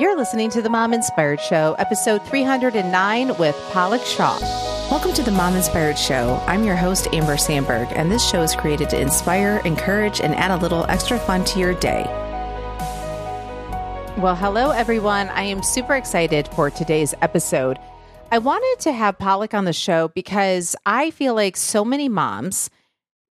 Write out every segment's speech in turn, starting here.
You're listening to the Mom Inspired Show, episode 309 with Palak Shah. Welcome to the Mom Inspired Show. I'm your host, Amber Sandberg, and this show is created to inspire, encourage, and add a little extra fun to your day. Well, hello, everyone. I am super excited for today's episode. I wanted to have Palak on the show because I feel like so many moms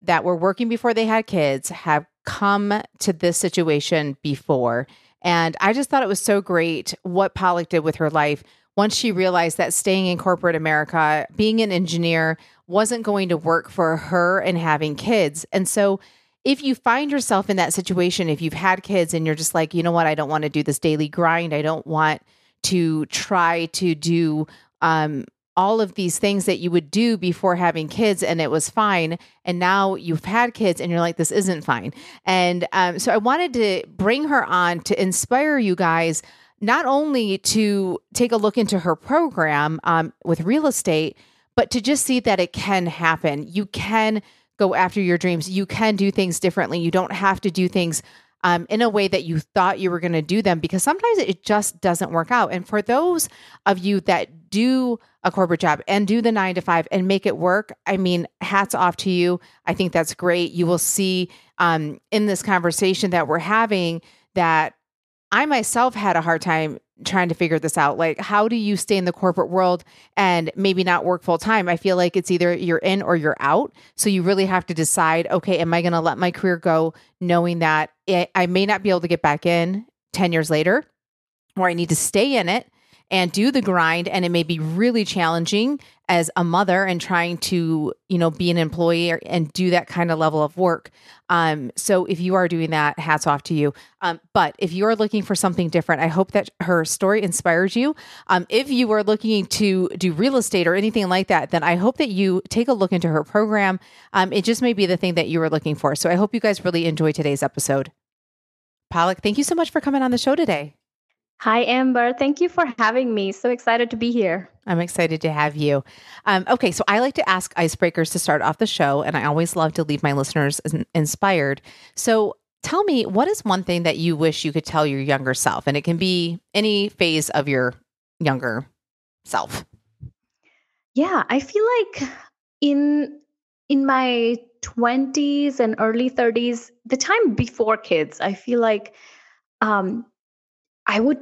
that were working before they had kids have come to this situation before. And I just thought it was so great what Palak did with her life. Once she realized that staying in corporate America, being an engineer, wasn't going to work for her and having kids. And so, if you find yourself in that situation, if you've had kids and you're just like, you know what, I don't want to do this daily grind, I don't want to try to do um, all of these things that you would do before having kids and it was fine. And now you've had kids and you're like this isn't fine. And um, so i wanted to bring her on to inspire you guys not only to take a look into her program um, with real estate but to just see that it can happen. You can go after your dreams. You can do things differently. You don't have to do things um, in a way that you thought you were going to do them because sometimes it just doesn't work out. And for those of you that do a corporate job and do the nine to five and make it work, I mean, hats off to you. I think that's great. You will see um, in this conversation that we're having that I myself had a hard time trying to figure this out. Like, how do you stay in the corporate world and maybe not work full time? I feel like it's either you're in or you're out. So you really have to decide okay, am I going to let my career go knowing that it, I may not be able to get back in 10 years later, or I need to stay in it and do the grind and it may be really challenging as a mother and trying to you know be an employee and do that kind of level of work. Um, so if you are doing that hats off to you. Um, but if you are looking for something different i hope that her story inspires you. Um, if you are looking to do real estate or anything like that then i hope that you take a look into her program. Um, it just may be the thing that you were looking for. So i hope you guys really enjoy today's episode. Palak thank you so much for coming on the show today. Hi, Amber. Thank you for having me. So excited to be here. I'm excited to have you. Um, okay, so I like to ask icebreakers to start off the show, and I always love to leave my listeners inspired. So tell me, what is one thing that you wish you could tell your younger self? And it can be any phase of your younger self. Yeah, I feel like in in my 20s and early 30s, the time before kids, I feel like um, I would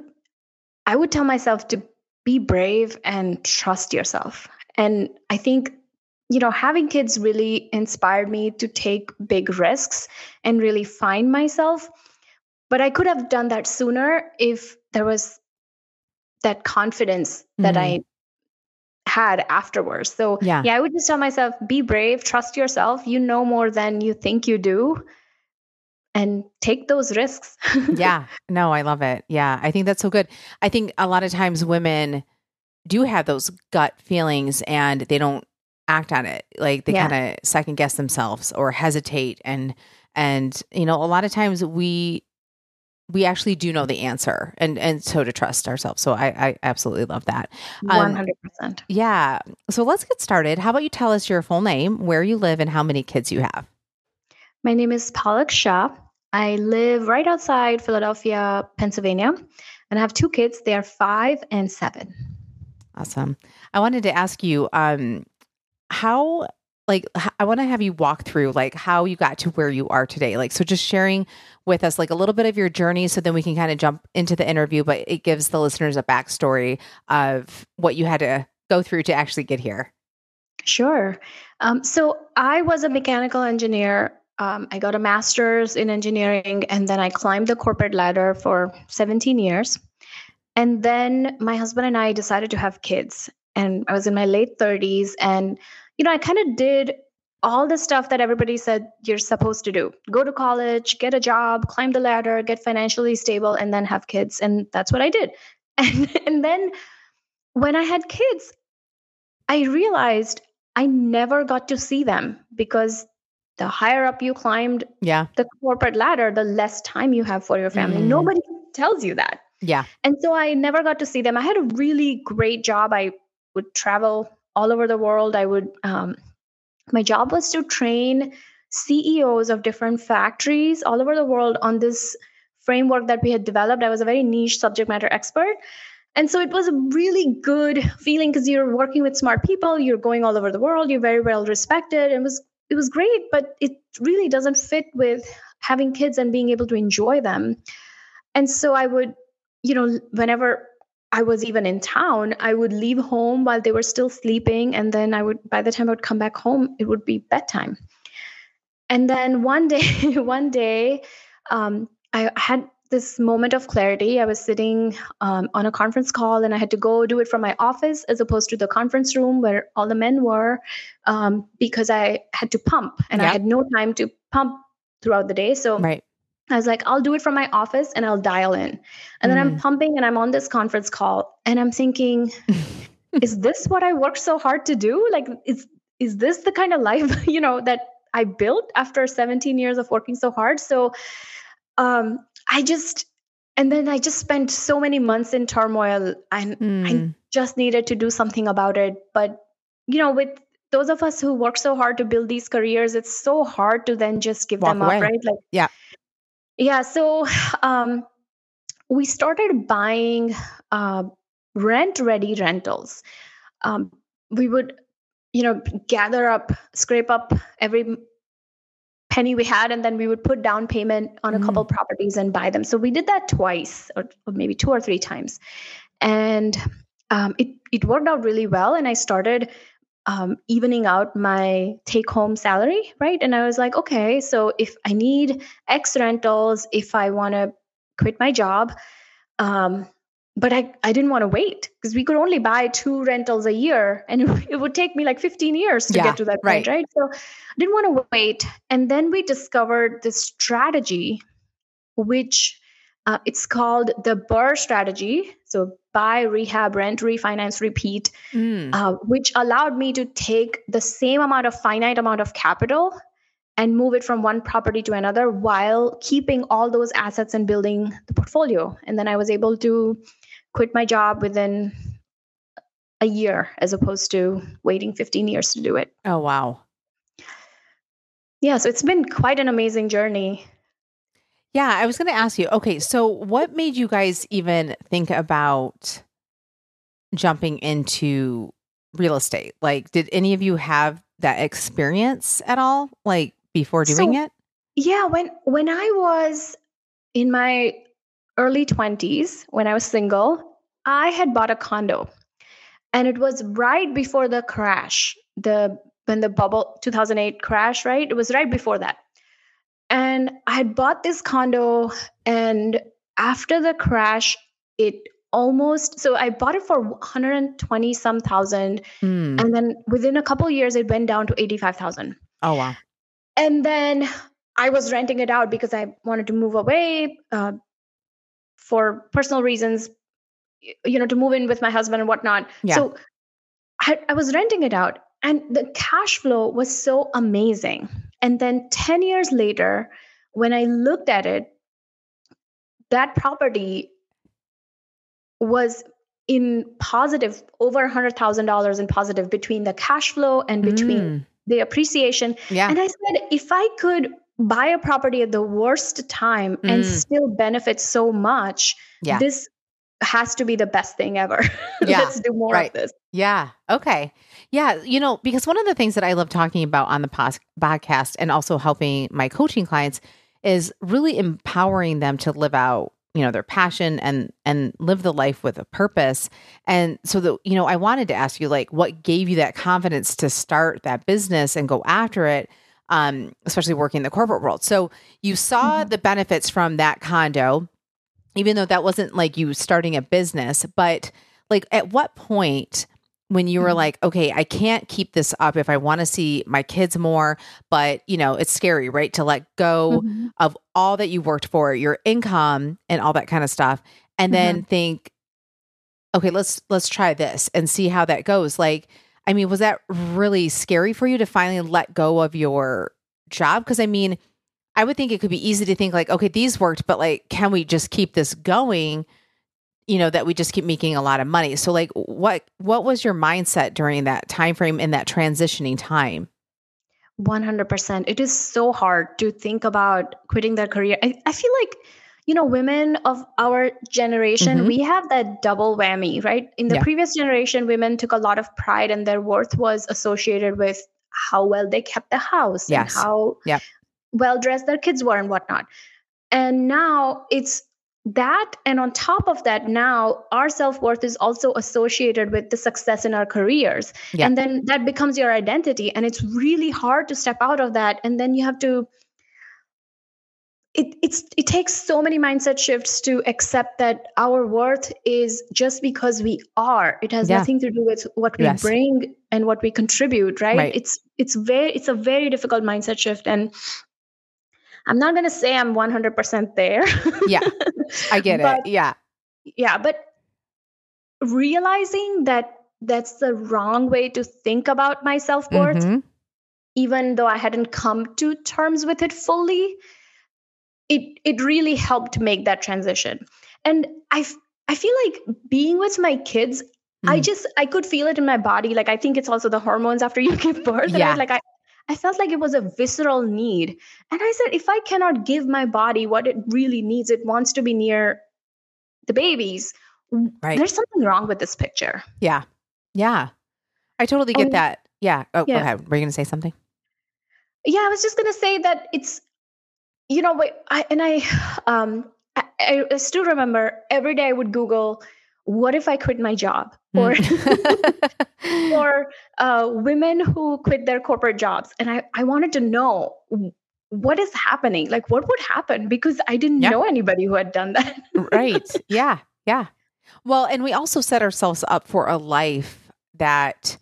I would tell myself to be brave and trust yourself. And I think you know having kids really inspired me to take big risks and really find myself but i could have done that sooner if there was that confidence mm-hmm. that i had afterwards so yeah. yeah i would just tell myself be brave trust yourself you know more than you think you do and take those risks. yeah. No, I love it. Yeah. I think that's so good. I think a lot of times women do have those gut feelings and they don't act on it. Like they yeah. kind of second guess themselves or hesitate and and you know, a lot of times we we actually do know the answer and and so to trust ourselves. So I I absolutely love that. Um, 100%. Yeah. So let's get started. How about you tell us your full name, where you live and how many kids you have? My name is Palak Shah. I live right outside Philadelphia, Pennsylvania, and I have two kids. They are five and seven. Awesome. I wanted to ask you, um, how like I want to have you walk through like how you got to where you are today. Like so just sharing with us like a little bit of your journey so then we can kind of jump into the interview, but it gives the listeners a backstory of what you had to go through to actually get here. Sure. Um, so I was a mechanical engineer um, I got a master's in engineering and then I climbed the corporate ladder for 17 years. And then my husband and I decided to have kids. And I was in my late 30s. And, you know, I kind of did all the stuff that everybody said you're supposed to do go to college, get a job, climb the ladder, get financially stable, and then have kids. And that's what I did. And, and then when I had kids, I realized I never got to see them because the higher up you climbed yeah. the corporate ladder, the less time you have for your family. Mm. Nobody tells you that. Yeah. And so I never got to see them. I had a really great job. I would travel all over the world. I would, um, my job was to train CEOs of different factories all over the world on this framework that we had developed. I was a very niche subject matter expert. And so it was a really good feeling because you're working with smart people, you're going all over the world, you're very well respected. It was it was great, but it really doesn't fit with having kids and being able to enjoy them. And so I would, you know, whenever I was even in town, I would leave home while they were still sleeping. And then I would, by the time I would come back home, it would be bedtime. And then one day, one day, um, I had this moment of clarity. I was sitting um, on a conference call and I had to go do it from my office as opposed to the conference room where all the men were um, because I had to pump and. I had no time to pump throughout the day. So right. I was like, I'll do it from my office and I'll dial in. And then I'm mm. pumping and I'm on this conference call and I'm thinking, is this what I worked so hard to do? Like, is is this the kind of life, you know, that I built after 17 years of working so hard? So um I just and then I just spent so many months in turmoil and mm. I just needed to do something about it. But you know, with those of us who work so hard to build these careers, it's so hard to then just give Walk them away. up, right? Like yeah. Yeah. So um we started buying uh, rent ready rentals. Um, we would, you know, gather up, scrape up every penny we had and then we would put down payment on a mm. couple properties and buy them. So we did that twice or, or maybe two or three times. And um, it, it worked out really well and i started um, evening out my take home salary right? And i was like okay so if i need x rentals if i want to quit my job um, but I, I didn't want to wait because we could only buy two rentals a year and it, it would take me like 15 years to yeah, get to that point, right. right? So I didn't want to wait. And then we discovered this strategy, which uh, it's called the BRRRR strategy. So buy, rehab, rent, refinance, repeat, mm. uh, which allowed me to take the same amount of finite amount of capital and move it from one property to another while keeping all those assets and building the portfolio. And then I was able to quit my job within a year as opposed to waiting 15 years to do it. Oh, wow. Yeah, so it's been quite an amazing journey. Yeah, I was going to ask you okay, so what made you guys even think about jumping into real estate? Like, did any of you have that experience at all, like before doing so, it? Yeah, when when I was in my early 20s, when I was single, I had bought a condo. And it was right before the crash, the when the bubble 2008 crash, right? It was right before that. And I had bought this condo and after the crash, it almost so I bought it for 120 some thousand mm. and then within a couple years it went down to 85,000. Oh wow. And then I was renting it out because I wanted to move away. Uh, for personal reasons, you know, to move in with my husband and whatnot. Yeah. So I, I was renting it out and the cash flow was so amazing. And then 10 years later, when I looked at it, that property was in positive over a $100,000 in positive between the cash flow and between mm. the appreciation. Yeah. And I said, if I could buy a property at the worst time mm. and still benefit so much, yeah. this has to be the best thing ever. Yeah, Let's do more right. of this. Yeah. Okay. Yeah. You know, because one of the things that I love talking about on the pos- podcast and also helping my coaching clients is really empowering them to live out you know their passion and and live the life with a purpose and so that you know i wanted to ask you like what gave you that confidence to start that business and go after it um, especially working in the corporate world. So you saw mm-hmm. the benefits from that condo, even though that wasn't like you starting a business. But like, at what point when you were mm-hmm. like, okay, I can't keep this up if I want to see my kids more, but you know, it's scary, right? To let go mm-hmm. of all that you worked for, your income and all that kind of stuff, and then mm-hmm. think, okay, let's let's try this and see how that goes. Like I mean, was that really scary for you to finally let go of your job? Because I mean, I would think it could be easy to think like, okay, these worked, but like, can we just keep this going? You know, that we just keep making a lot of money. So like what what was your mindset during that time frame in that transitioning time? 100%. It is so hard to think about quitting that career. I, I feel like you know women of our generation Mhm. we have that double whammy right in the Yeah. previous generation women took a lot of pride and their worth was associated with how well they kept the house Yes. and how well dressed their kids were and whatnot and now it's that and on top of that now our self-worth is also associated with the success in our careers Yeah. and then that becomes your identity and it's really hard to step out of that and then you have to it it's it takes so many mindset shifts to accept that our worth is just because we are it has Yeah. nothing to do with what we Yes. bring and what we contribute right? Right. it's it's very it's a very difficult mindset shift and i'm not going to say i'm 100% there Yeah. I get But- it. Yeah. yeah but realizing that that's the wrong way to think about my self-worth Mhm. even though i hadn't come to terms with it fully it it really helped make that transition and I I feel like being with my kids i Mhm. just i could feel it in my body like i think it's also the hormones after you give birth Yeah. right like i I felt like it was a visceral need. And I said, if I cannot give my body what it really needs, it wants to be near the babies, Right. there's something wrong with this picture. Yeah. Yeah. I totally get And- that. Yeah. Oh, go ahead. Were you going to say something? yeah i was just going to say that it's you know i and i um I, I still remember every day i would google what if i quit my job or Mm. or uh, women who quit their corporate jobs and i i wanted to know what is happening like what would happen because i didn't Yeah. know anybody who had done that right. Yeah. Yeah. Well, and we also set ourselves up for a life that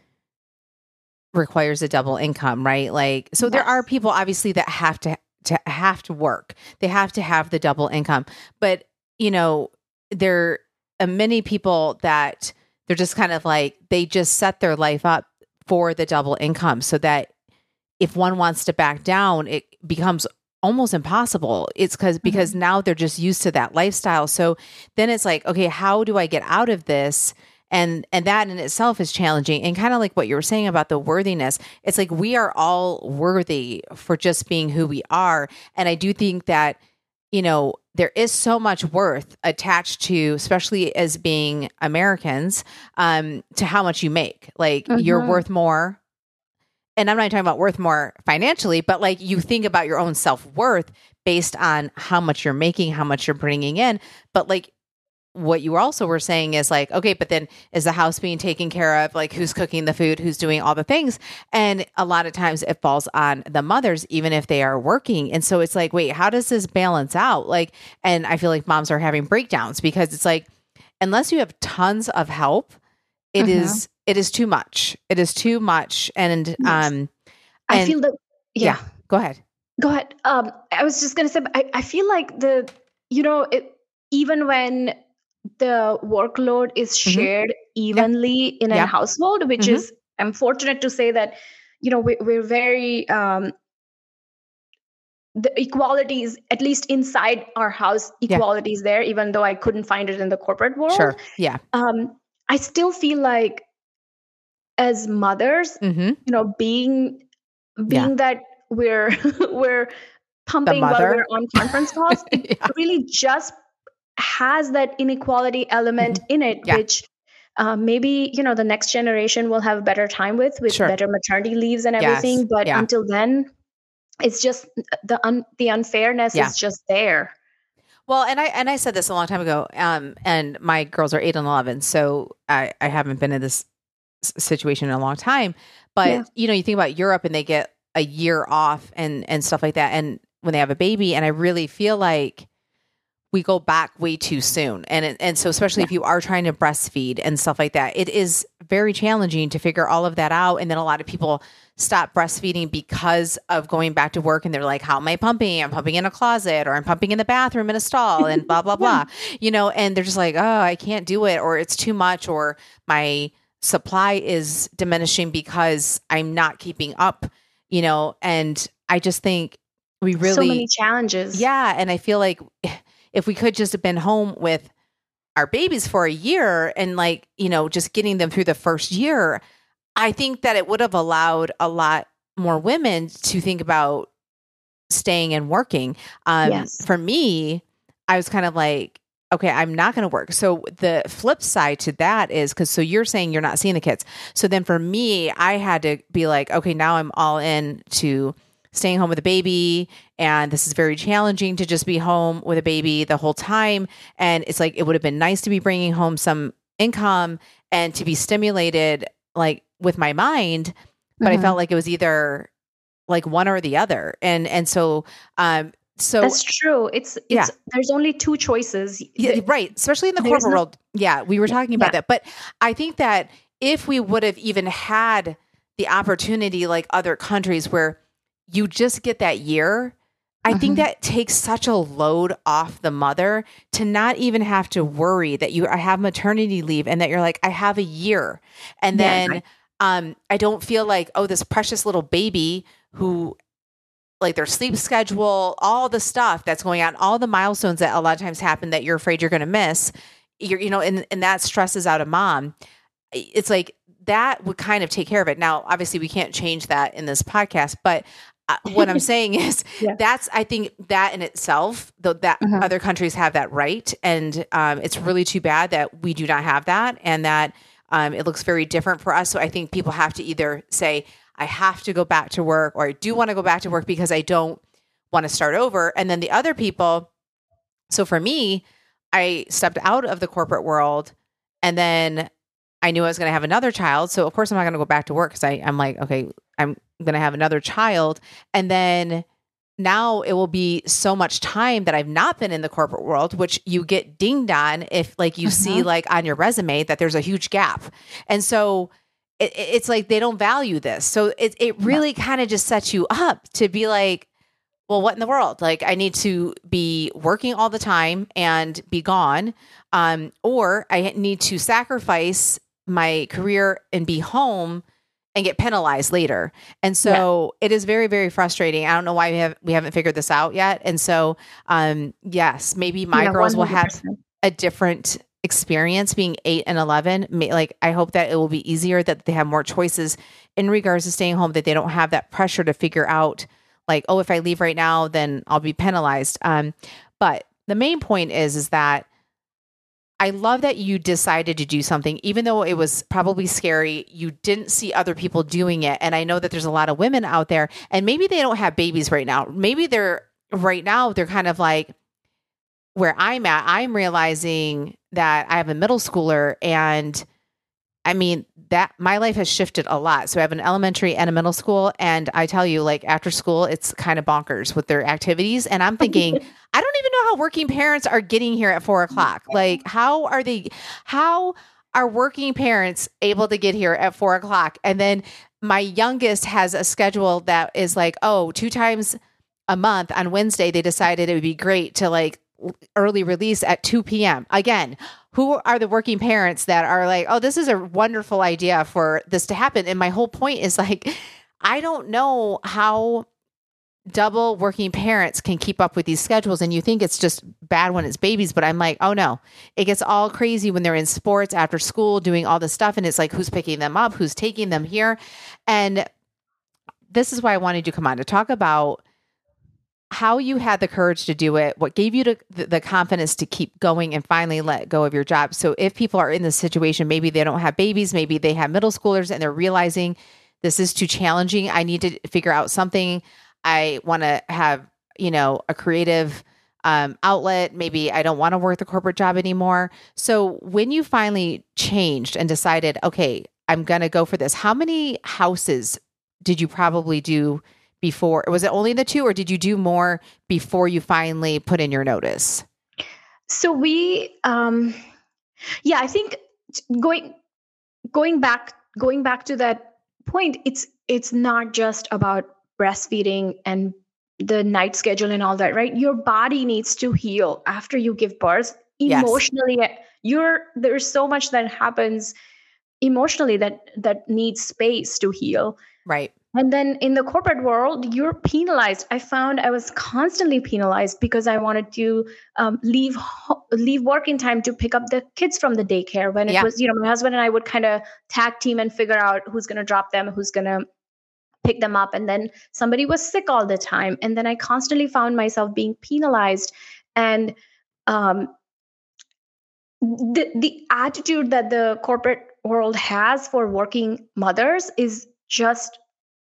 requires a double income, right? Like, so there are people obviously that have to to have to work. They have to have the double income. But, you know, there are many people that they're just kind of like they just set their life up for the double income so that if one wants to back down, it becomes almost impossible. It's because mm-hmm. because now they're just used to that lifestyle. So then it's like, okay, how do I get out of this? And and that in itself is challenging. And kind of like what you were saying about the worthiness, it's like we are all worthy for just being who we are. And I do think that you know there is so much worth attached to especially as being americans um to how much you make like you're Mhm. worth more and i'm not talking about worth more financially but like you think about your own self-worth based on how much you're making how much you're bringing in but like what you also were saying is like okay but then is the house being taken care of? Like who's cooking the food? Who's doing all the things? And a lot of times it falls on the mothers even if they are working. And so it's like wait how does this balance out? Like and i feel like moms are having breakdowns because it's like unless you have tons of help it is Mhm. it is too much. It is too much. And Yes. um i feel that yeah, go ahead. Go ahead. Um i was just going to say I, I feel like the you know it, even when the workload is Mhm. shared evenly in Yeah. a household which Mhm. is i'm fortunate to say that you know we, we're very um the equality is at least inside our house Yeah. equality is there even though i couldn't find it in the corporate world sure yeah um i still feel like as mothers mm-hmm. you know being being that we're we're pumping while we're on conference calls yeah. really just has that inequality element in it Mm-hmm. Yeah. which uh, maybe you know the next generation will have a better time with with Sure. better maternity leaves and Yes. everything but Yeah. until then it's just the un- the unfairness Yeah. is just there Well, and I and I said this a long time ago. Um, and my girls are eight and eleven, so I I haven't been in this situation in a long time. But Yeah. you know, you think about Europe, and they get a year off and and stuff like that, and when they have a baby, and I really feel like we go back way too soon, and and so especially if you are trying to breastfeed and stuff like that, it is very challenging to figure all of that out. And then a lot of people stop breastfeeding because of going back to work and they're like, How am I pumping? I'm pumping in a closet or I'm pumping in the bathroom in a stall and blah, blah, blah. You know, and they're just like, Oh, I can't do it, or it's too much, or my supply is diminishing because I'm not keeping up, you know, and I just think we really so many challenges yeah, and I feel like if we could just have been home with our babies for a year and like, you know, just getting them through the first year, I think that it would have allowed a lot more women to think about staying and working. Um Yes. for me, I was kind of like, okay, I'm not going to work. So the flip side to that is because so you're saying you're not seeing the kids. So then for me, I had to be like, okay, now I'm all in to staying home with a baby. And this is very challenging to just be home with a baby the whole time. And it's like, it would have been nice to be bringing home some income and to be stimulated like with my mind. But mm-hmm. I felt like it was either like one or the other. And, and so, um, so that's true. It's, it's yeah. there's only two choices. Yeah, right. Especially in the corporate no, world. Yeah, we were talking about yeah. that. But I think that if we would have even had the opportunity like other countries where you just get that year, I mm-hmm. think that takes such a load off the mother to not even have to worry that you I have maternity leave and that you're like, I have a year. And then yeah. um, I don't feel like, oh, this precious little baby who like their sleep schedule, all the stuff that's going on, all the milestones that a lot of times happen that you're afraid you're going to miss. You're, you know, and, and that stresses out a mom. It's like that would kind of take care of it. Now, obviously, we can't change that in this podcast, but uh, what I'm saying is yeah. that's I think that in itself, though that uh-huh. other countries have that right, and um, it's really too bad that we do not have that, and that um, it looks very different for us. So I think people have to either say, I have to go back to work or I do want to go back to work because I don't want to start over. And then the other people, so for me, I stepped out of the corporate world and then I knew I was going to have another child. So of course I'm not going to go back to work because I'm like, okay, I'm going to have another child. And then now it will be so much time that I've not been in the corporate world, which you get dinged on if like you uh-huh. see like on your resume that there's a huge gap. And so it, it's like they don't value this. So it, it really kind of just sets you up to be like, well, what in the world? Like, I need to be working all the time and be gone. Um, or I need to sacrifice my career and be home and get penalized later. And so yeah. it is very, very frustrating. I don't know why we have we haven't figured this out yet. And so um yes, maybe my yeah, girls 100%. will have a different experience being 8 and 11 like i hope that it will be easier that they have more choices in regards to staying home that they don't have that pressure to figure out like oh if i leave right now then i'll be penalized um but the main point is is that i love that you decided to do something even though it was probably scary. You didn't see other people doing it. And i know that there's a lot of women out there and maybe they don't have babies right now. Maybe they're right now they're kind of like where I'm at, I'm realizing that I have a middle schooler and I mean that my life has shifted a lot. So I have an elementary and a middle school and I tell you like after school it's kind of bonkers with their activities and I'm thinking I don't even know how working parents are getting here at four o'clock. Like how are they how are working parents able to get here at four o'clock? And then my youngest has a schedule that is like, oh, two times a month on Wednesday, they decided it would be great to like early release at 2 p.m. Again, who are the working parents that are like, oh, this is a wonderful idea for this to happen? And my whole point is like, I don't know how double working parents can keep up with these schedules and you think it's just bad when it's babies but i'm like oh no. It gets all crazy when they're in sports after school doing all this stuff and it's like who's picking them up? Who's taking them here? And this is why i wanted to come on to talk about how you had the courage to do it, what gave you the, the, confidence to keep going and finally let go of your job. So, if people are in this situation, maybe they don't have babies, maybe they have middle schoolers and they're realizing this is too challenging. I need to figure out something. I want to have, you know, a creative um, outlet. Maybe I don't want to work the corporate job anymore. So, when you finally changed and decided, okay, I'm going to go for this, how many houses did you probably do? Before? Was it only the two, or did you do more before you finally put in your notice? So we, um, yeah, I think going going back going back to that point, it's it's not just about breastfeeding and the night schedule and all that, right? Your body needs to heal after you give birth emotionally. Yes. You're there's so much that happens emotionally that that needs space to heal. Right. And then in the corporate world, you're penalized. I found I was constantly penalized because I wanted to um, leave leave working time to pick up the kids from the daycare. When it yeah. was, you know, my husband and I would kind of tag team and figure out who's going to drop them, who's going to pick them up. And then somebody was sick all the time, and then I constantly found myself being penalized. And um, the the attitude that the corporate world has for working mothers is just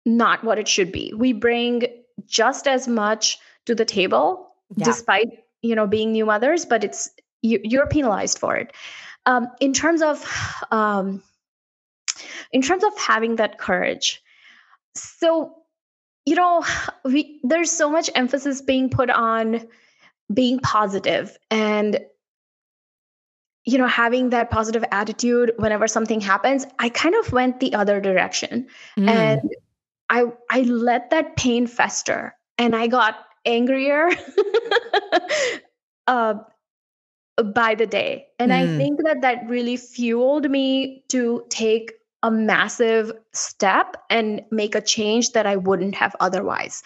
not what it should be. We bring just as much to the table, yeah. despite you know being new mothers, but it's you, you're penalized for it. Um, in terms of um, in terms of having that courage, so you know we there's so much emphasis being put on being positive and you know having that positive attitude whenever something happens i kind of went the other direction mm. and i i let that pain fester and i got angrier uh, by the day and mm. i think that that really fueled me to take a massive step and make a change that i wouldn't have otherwise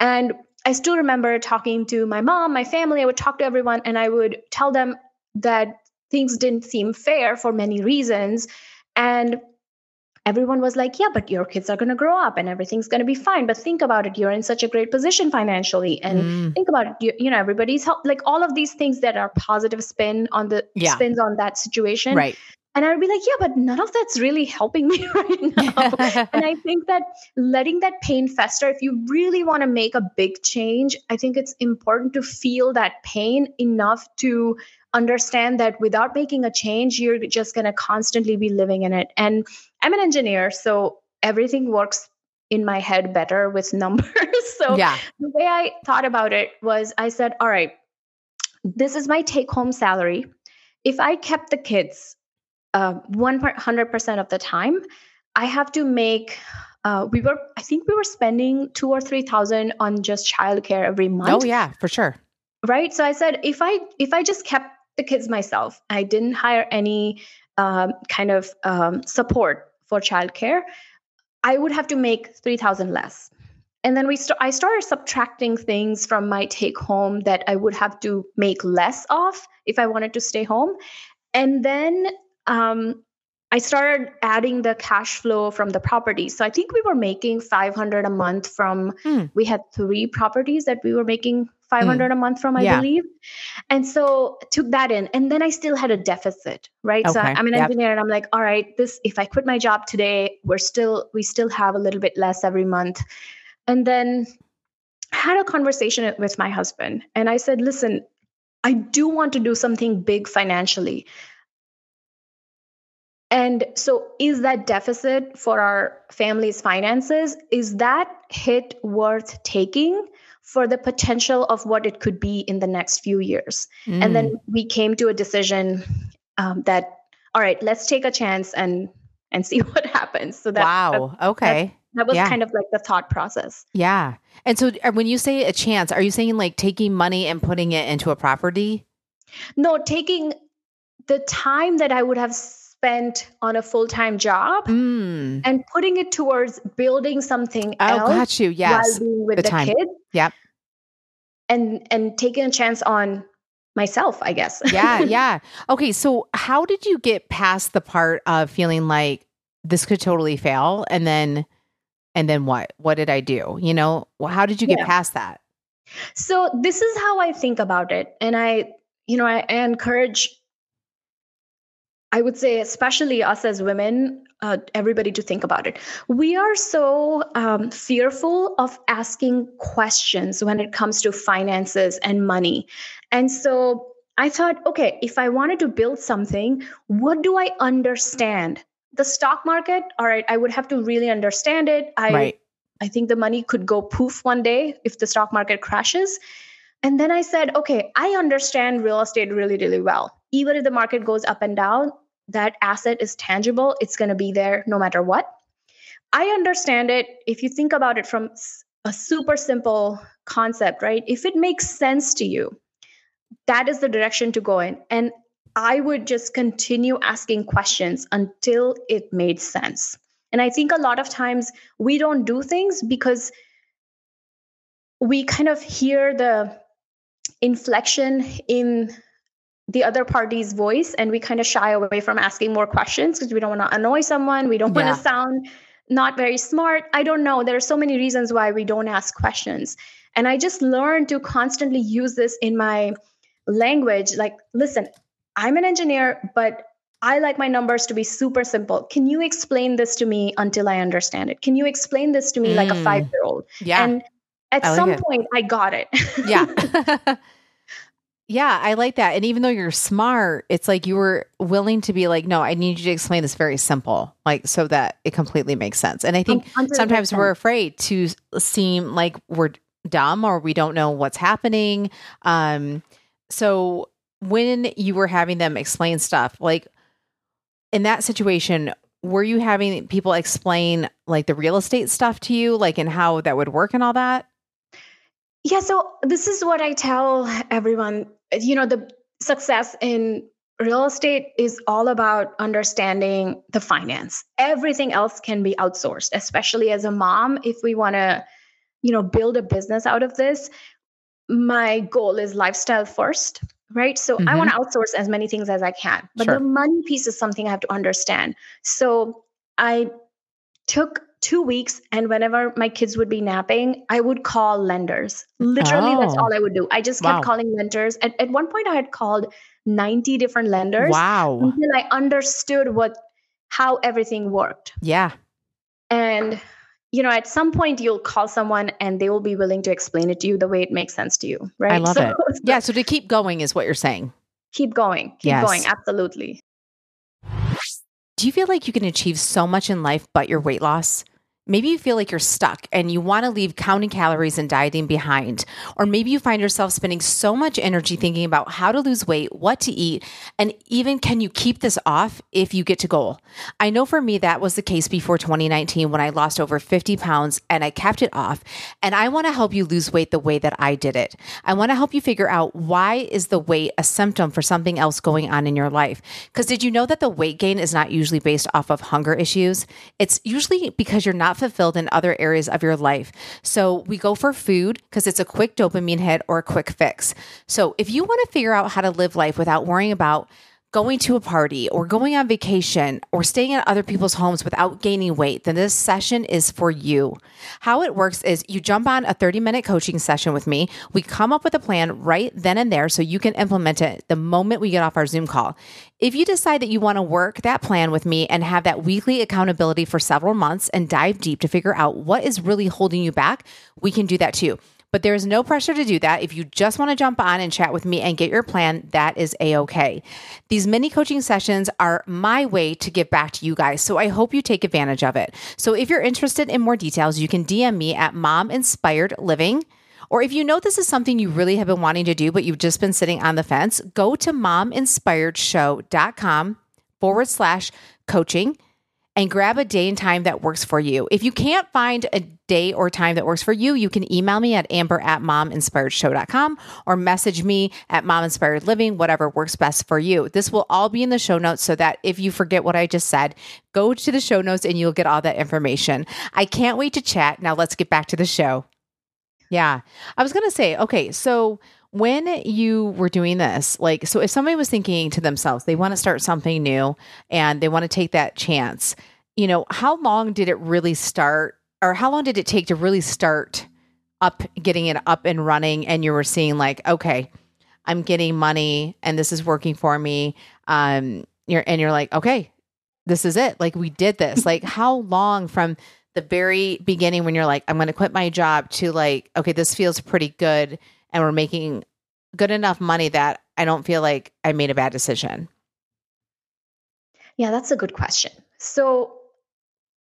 and i still remember talking to my mom my family i would talk to everyone and i would tell them that things didn't seem fair for many reasons. And everyone was like, yeah, but your kids are going to grow up and everything's going to be fine. But think about it. You're in such a great position financially. And mm. think about it. You, you, know, everybody's help, like all of these things that are positive spin on the yeah. spins on that situation. Right. And I'd be like, yeah, but none of that's really helping me right now. and I think that letting that pain fester, if you really want to make a big change, I think it's important to feel that pain enough to understand that without making a change, you're just going to constantly be living in it. And I'm an engineer, so everything works in my head better with numbers. so yeah. the way I thought about it was I said, all right, this is my take home salary. If I kept the kids uh, 100% of the time, I have to make uh, we were i think we were spending two or three thousand on just childcare every month oh yeah for sure right so i said if i if i just kept the kids myself. I didn't hire any um, kind of um, support for childcare. I would have to make 3000 less. And then we st- I started subtracting things from my take home that I would have to make less of if I wanted to stay home. And then um, I started adding the cash flow from the properties. So I think we were making 500 a month from, mm. we had three properties that we were making 500 mm. a month from, I yeah. believe. And so took that in. And then I still had a deficit, right? Okay. So I'm an yep. engineer and I'm like, all right, this, if I quit my job today, we're still, we still have a little bit less every month. And then had a conversation with my husband and I said, listen, I do want to do something big financially. And so, is that deficit for our family's finances, is that hit worth taking? For the potential of what it could be in the next few years. Mm. And then mm. we came to a decision um, that, all right, let's take a chance and and see what happens. So that wow, that, okay. That, that was yeah. kind of like the thought process. Yeah. And so when you say a chance, are you saying like taking money and putting it into a property? No, taking the time that I would have spent on a full-time job mm. and putting it towards building something oh, else got you. Yes. while being with the, the time. kids. Yep. And and taking a chance on myself, I guess. yeah, yeah. Okay, so how did you get past the part of feeling like this could totally fail and then and then what? What did I do? You know, how did you get yeah. past that? So this is how I think about it and I you know, I, I encourage I would say, especially us as women, uh, everybody to think about it. We are so um, fearful of asking questions when it comes to finances and money. And so I thought, okay, if I wanted to build something, what do I understand? The stock market, all right, I would have to really understand it. I, right. I think the money could go poof one day if the stock market crashes. And then I said, okay, I understand real estate really, really well. Even if the market goes up and down, that asset is tangible, it's going to be there no matter what. I understand it if you think about it from a super simple concept, right? If it makes sense to you, that is the direction to go in. And I would just continue asking questions until it made sense. And I think a lot of times we don't do things because we kind of hear the inflection in the other party's voice and we kind of shy away from asking more questions because we don't want to annoy someone we don't yeah. want to sound not very smart i don't know there are so many reasons why we don't ask questions and i just learned to constantly use this in my language like listen i'm an engineer but I like my numbers to be super simple. Can you explain this to me until I understand it? Can you explain this to me mm. like a mm. five year old? Yeah. And at like some it. point, I got it. yeah. yeah, I like that. And even though you're smart, it's like you were willing to be like, no, I need you to explain this very simple, like so that it completely makes sense. And I think sometimes we're afraid to seem like we're dumb or we don't know what's happening. Um, so when you were having them explain stuff, like in that situation, were you having people explain like the real estate stuff to you, like and how that would work and all that? Yeah, so this is what I tell everyone. You know, the success in real estate is all about understanding the finance. Everything else can be outsourced, especially as a mom. If we want to, you know, build a business out of this, my goal is lifestyle first right? So mm-hmm. I want to outsource as many things as I can. But sure. the money piece is something I have to understand. So I took two weeks and whenever my kids would be napping i would call lenders literally oh. that's all i would do i just kept wow. calling lenders at, at one point i had called 90 different lenders wow until i understood what how everything worked yeah and you know, at some point you'll call someone and they will be willing to explain it to you the way it makes sense to you. Right. I love so, it. yeah. So to keep going is what you're saying. Keep going. Keep yes. going. Absolutely. Do you feel like you can achieve so much in life but your weight loss? Maybe you feel like you're stuck and you want to leave counting calories and dieting behind. Or maybe you find yourself spending so much energy thinking about how to lose weight, what to eat, and even can you keep this off if you get to goal? I know for me that was the case before 2019 when I lost over 50 pounds and I kept it off. And I want to help you lose weight the way that I did it. I want to help you figure out why is the weight a symptom for something else going on in your life? Because did you know that the weight gain is not usually based off of hunger issues? It's usually because you're not not fulfilled in other areas of your life. So we go for food because it's a quick dopamine hit or a quick fix. So if you want to figure out how to live life without worrying about going to a party or going on vacation or staying at other people's homes without gaining weight, then this session is for you. How it works is you jump on a 30 minute coaching session with me. We come up with a plan right then and there so you can implement it the moment we get off our Zoom call. If you decide that you want to work that plan with me and have that weekly accountability for several months and dive deep to figure out what is really holding you back, we can do that too. But there is no pressure to do that. If you just want to jump on and chat with me and get your plan, that is a okay. These mini coaching sessions are my way to give back to you guys. So I hope you take advantage of it. So if you're interested in more details, you can DM me at Mom Inspired Living. Or if you know this is something you really have been wanting to do, but you've just been sitting on the fence, go to mominspiredshow.com forward slash coaching and grab a day and time that works for you. If you can't find a day or time that works for you, you can email me at amber at mominspiredshow.com or message me at mominspiredliving, whatever works best for you. This will all be in the show notes so that if you forget what I just said, go to the show notes and you'll get all that information. I can't wait to chat. Now let's get back to the show. Yeah. I was going to say, okay, so when you were doing this, like, so if somebody was thinking to themselves, they want to start something new and they want to take that chance, you know, how long did it really start or how long did it take to really start up, getting it up and running? And you were seeing, like, okay, I'm getting money and this is working for me. Um, you're, and you're like, okay, this is it. Like, we did this. like, how long from, the very beginning when you're like, I'm going to quit my job to like, okay, this feels pretty good and we're making good enough money that I don't feel like I made a bad decision? Yeah, that's a good question. So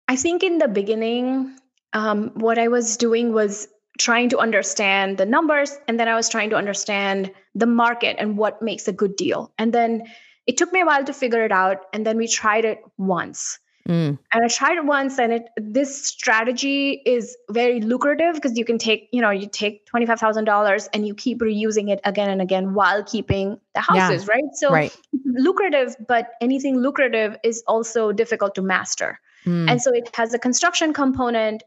I think in the beginning, um, what I was doing was trying to understand the numbers and then I was trying to understand the market and what makes a good deal. And then it took me a while to figure it out. And then we tried it once. Mm. And I tried it once, and it this strategy is very lucrative because you can take, you know, you take twenty five thousand dollars and you keep reusing it again and again while keeping the houses, yeah. right? So right. lucrative, but anything lucrative is also difficult to master. Mm. And so it has a construction component,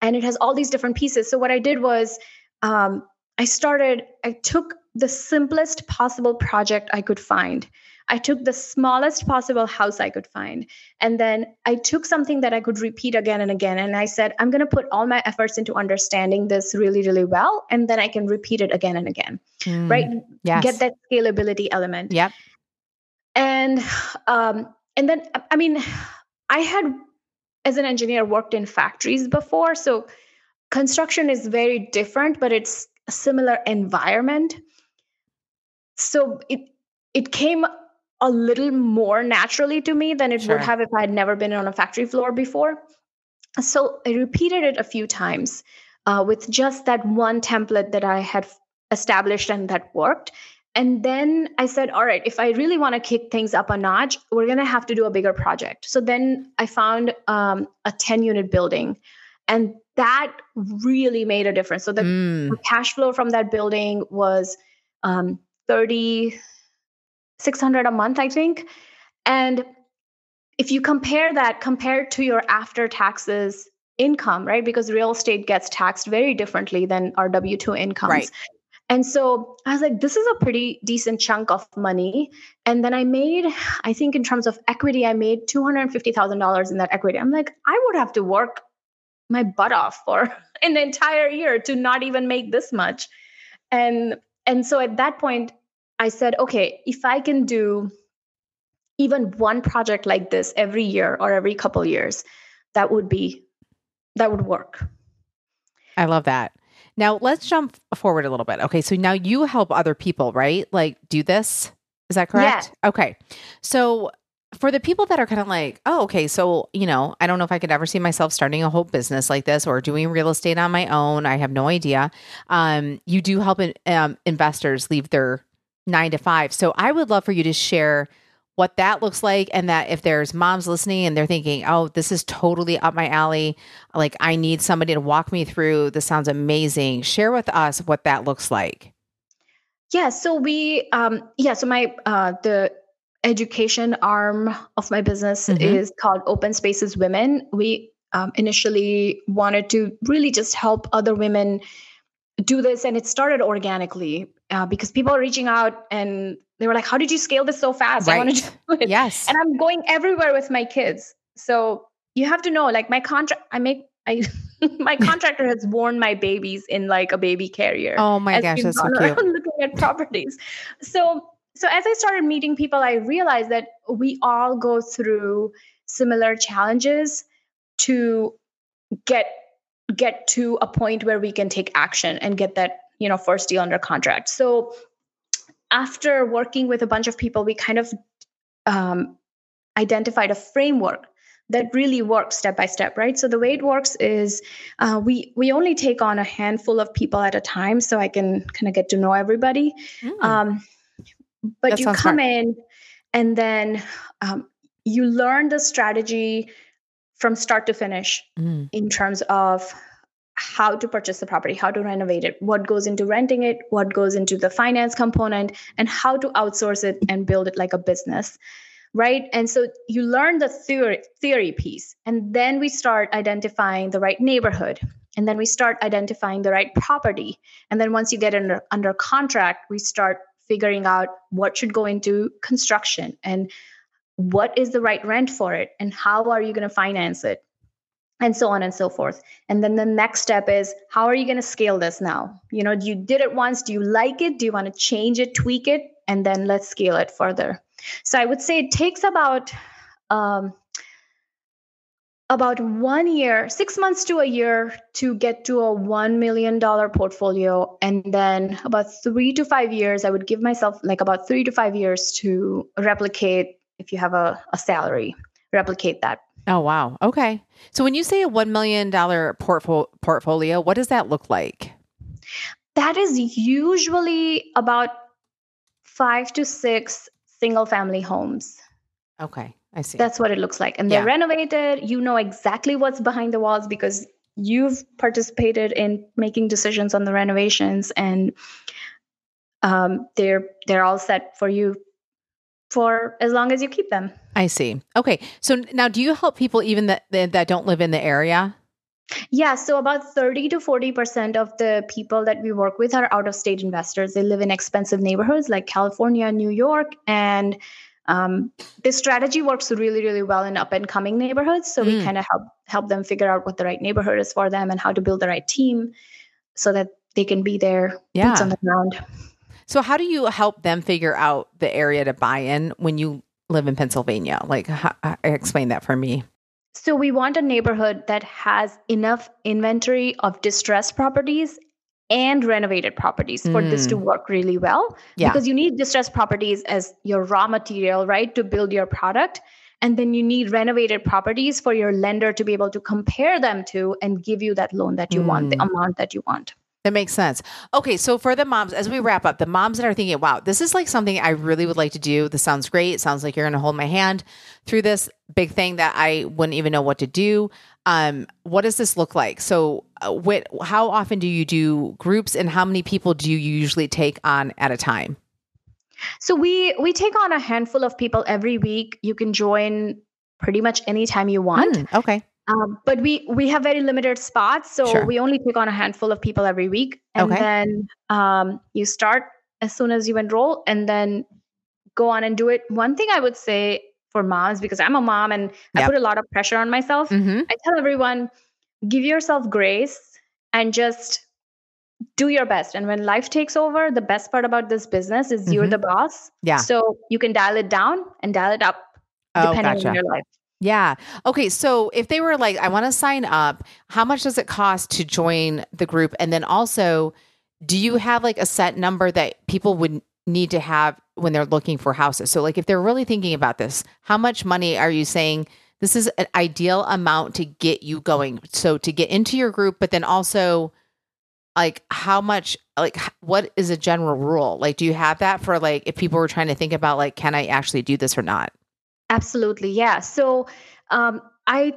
and it has all these different pieces. So what I did was, um, I started. I took the simplest possible project I could find I took the smallest possible house I could find. And then I took something that I could repeat again and again. And I said, I'm going to put all my efforts into understanding this really, really well. And then I can repeat it again and again. Mm, right? Yes. Get that scalability element. Yep. And um, and then I mean, I had as an engineer worked in factories before. So construction is very different, but it's a similar environment. So it it came a little more naturally to me than it sure. would have if I had never been on a factory floor before. So I repeated it a few times uh, with just that one template that I had established and that worked. And then I said, all right, if I really want to kick things up a notch, we're going to have to do a bigger project. So then I found um, a 10 unit building. And that really made a difference. So the, mm. the cash flow from that building was um, 30, 600 a month, I think. And if you compare that compared to your after taxes income, right? Because real estate gets taxed very differently than our W 2 incomes. Right. And so I was like, this is a pretty decent chunk of money. And then I made, I think in terms of equity, I made $250,000 in that equity. I'm like, I would have to work my butt off for an entire year to not even make this much. And and so at that point, I said, okay, if I can do even one project like this every year or every couple years, that would be that would work. I love that. Now let's jump forward a little bit. Okay, so now you help other people, right? Like do this. Is that correct? Yeah. Okay. So for the people that are kind of like, oh, okay, so, you know, I don't know if I could ever see myself starting a whole business like this or doing real estate on my own. I have no idea. Um, you do help in, um, investors leave their nine to five. So I would love for you to share what that looks like and that if there's moms listening and they're thinking, oh, this is totally up my alley, like I need somebody to walk me through, this sounds amazing. Share with us what that looks like. Yeah, so we um yeah, so my uh the education arm of my business mm-hmm. is called Open Spaces Women. We um, initially wanted to really just help other women do this, and it started organically uh, because people are reaching out and they were like, "How did you scale this so fast? Right. I want to do it." Yes, and I'm going everywhere with my kids, so you have to know, like my contract, I make I. my contractor has worn my babies in like a baby carrier. Oh my gosh, that's so cute. Looking at properties. So so as I started meeting people, I realized that we all go through similar challenges to get get to a point where we can take action and get that you know first deal under contract. So after working with a bunch of people, we kind of um, identified a framework that really works step by step right so the way it works is uh, we we only take on a handful of people at a time so i can kind of get to know everybody mm. um, but that you come smart. in and then um, you learn the strategy from start to finish mm. in terms of how to purchase the property, how to renovate it, what goes into renting it, what goes into the finance component, and how to outsource it and build it like a business. Right. And so you learn the theory, theory piece, and then we start identifying the right neighborhood. And then we start identifying the right property. And then once you get under, under contract, we start figuring out what should go into construction and what is the right rent for it and how are you going to finance it and so on and so forth. And then the next step is how are you going to scale this now? You know you did it once do you like it? Do you want to change it tweak it? And then let's scale it further. So i would say it takes about um, about one year, six months to a year to get to a $1 million portfolio. And then about three to five years, I would give myself like about three to five years to replicate if you have a, a salary, replicate that. Oh, wow. Okay. So when you say a $1 million portfo- portfolio, what does that look like? That is usually about five to six single family homes. Okay. I see. That's what it looks like. And they're yeah. renovated. You know exactly what's behind the walls because you've participated in making decisions on the renovations and um, they're they're all set for you for as long as you keep them. I see. Okay. So now do you help people even that that don't live in the area? Yeah, so about 30 to 40% of the people that we work with are out of state investors. They live in expensive neighborhoods like California, New York, and Um, this strategy works really, really well in up and coming neighborhoods. So we Mm. kind of help help them figure out what the right neighborhood is for them and how to build the right team so that they can be there, boots on the ground. So how do you help them figure out the area to buy in when you live in Pennsylvania? Like, how, explain that for me. So we want a neighborhood that has enough inventory of distressed properties and renovated properties for this to mm. work really well. Yeah. Because you need distressed properties as your raw material, right, to build your product. And then you need renovated properties for your lender to be able to compare them to and give you that loan that you want, the mm. amount that you want. That makes sense. Okay, so for the moms, as we wrap up, the moms that are thinking, wow, this is like something I really would like to do. This sounds great. It sounds like you're going to hold my hand through this big thing that I wouldn't even know what to do. Um, what does this look like? So, uh, what, how often do you do groups and how many people do you usually take on at a time? So we we take on a handful of people every week. You can join pretty much anytime you want. Mm, okay. Um, but we we have very limited spots, so Sure. we only take on a handful of people every week, and Okay. then um, you start as soon as you enroll, and then go on and do it. One thing I would say for moms, because I'm a mom and I put a lot of pressure on myself, hmm I tell everyone, give yourself grace and just do your best. And when life takes over, the best part about this business is you're Mhm. the boss. Yeah. So you can dial it down and dial it up Oh, depending gotcha. on your life. Yeah. Okay. So if they were like, I want to sign up, how much does it cost to join the group? And then also, do you have like a set number that people would need to have when they're looking for houses? So, like, if they're really thinking about this, how much money are you saying this is an ideal amount to get you going? So, to get into your group, but then also, like, how much, like, what is a general rule? Like, do you have that for like, if people were trying to think about, like, can I actually do this or not? Absolutely. Yeah. So um, I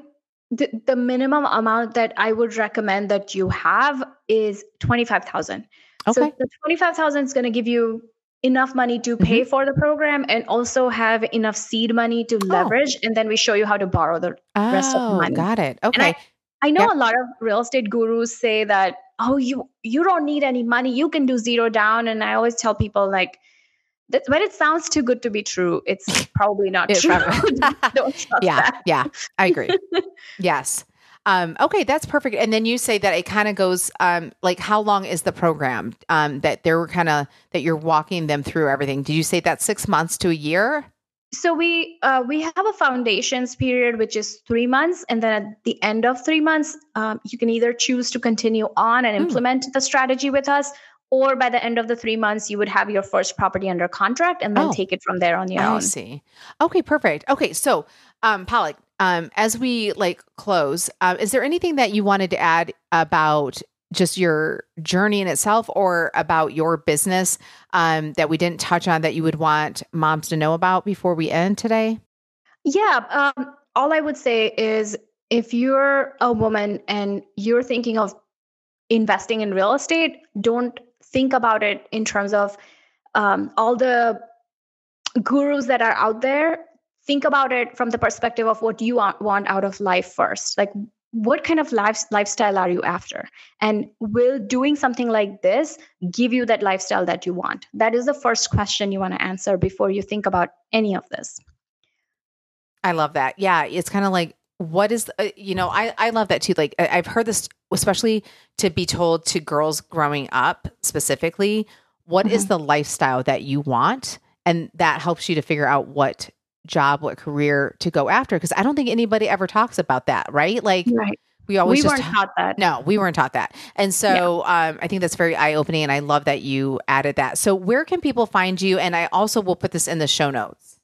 the, the minimum amount that I would recommend that you have is 25,000. So Okay. the 25,000 is going to give you enough money to pay mm-hmm. for the program and also have enough seed money to oh. leverage and then we show you how to borrow the rest of the Oh, money. got it. Okay. I know Yep. a lot of real estate gurus say that, oh, you you don't need any money, you can do zero down. And I always tell people like, that when it sounds too good to be true, it's probably not It's true. probably- don't trust yeah that. yeah i agree yes um okay that's perfect and then you say that it kind of goes um like how long is the program um that they're kind of that you're walking them through everything did you say that six months to a year So we uh, we have a foundations period, which is three months, and then at the end of three months, um, you can either choose to continue on and Hmm. implement the strategy with us, or by the end of the three months, you would have your first property under contract, and then Oh. take it from there on your i own. I see okay perfect okay so um Palak um as we like close um is there anything that you wanted to add about just your journey in itself or about your business um, that we didn't touch on that you would want moms to know about before we end today? Yeah. Um, all I would say is if you're a woman and you're thinking of investing in real estate, don't think about it in terms of um, all the gurus that are out there. Think about it from the perspective of what you want, out of life first. Like, what kind of life, lifestyle are you after? And will doing something like this give you that lifestyle that you want? That is the first question you want to answer before you think about any of this. I love that. Yeah, it's kind of like what is uh, you know I I love that too. Like I- I've heard this especially to be told to girls growing up specifically. What is the lifestyle that you want, and that helps you to figure out what job, what career to go after. Because I don't think anybody ever talks about that, right? Like Right. we always we just weren't ta- taught that. no, we weren't taught that. And so um, I think that's very eye opening. And I love that you added that. So, where can people find you? And I also will put this in the show notes.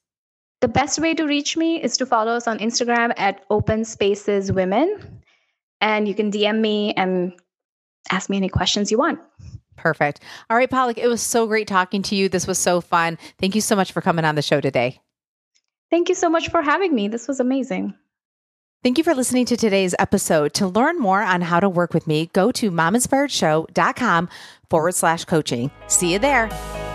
The best way to reach me is to follow us on Instagram at Open Spaces Women, and you can DM me and ask me any questions you want. Perfect. All right, Palak, it was so great talking to you. This was so fun. Thank you so much for coming on the show today. Thank you so much for having me. This was amazing. Thank you for listening to today's episode. To learn more on how to work with me, go to mominspiredshow.com forward slash coaching. See you there.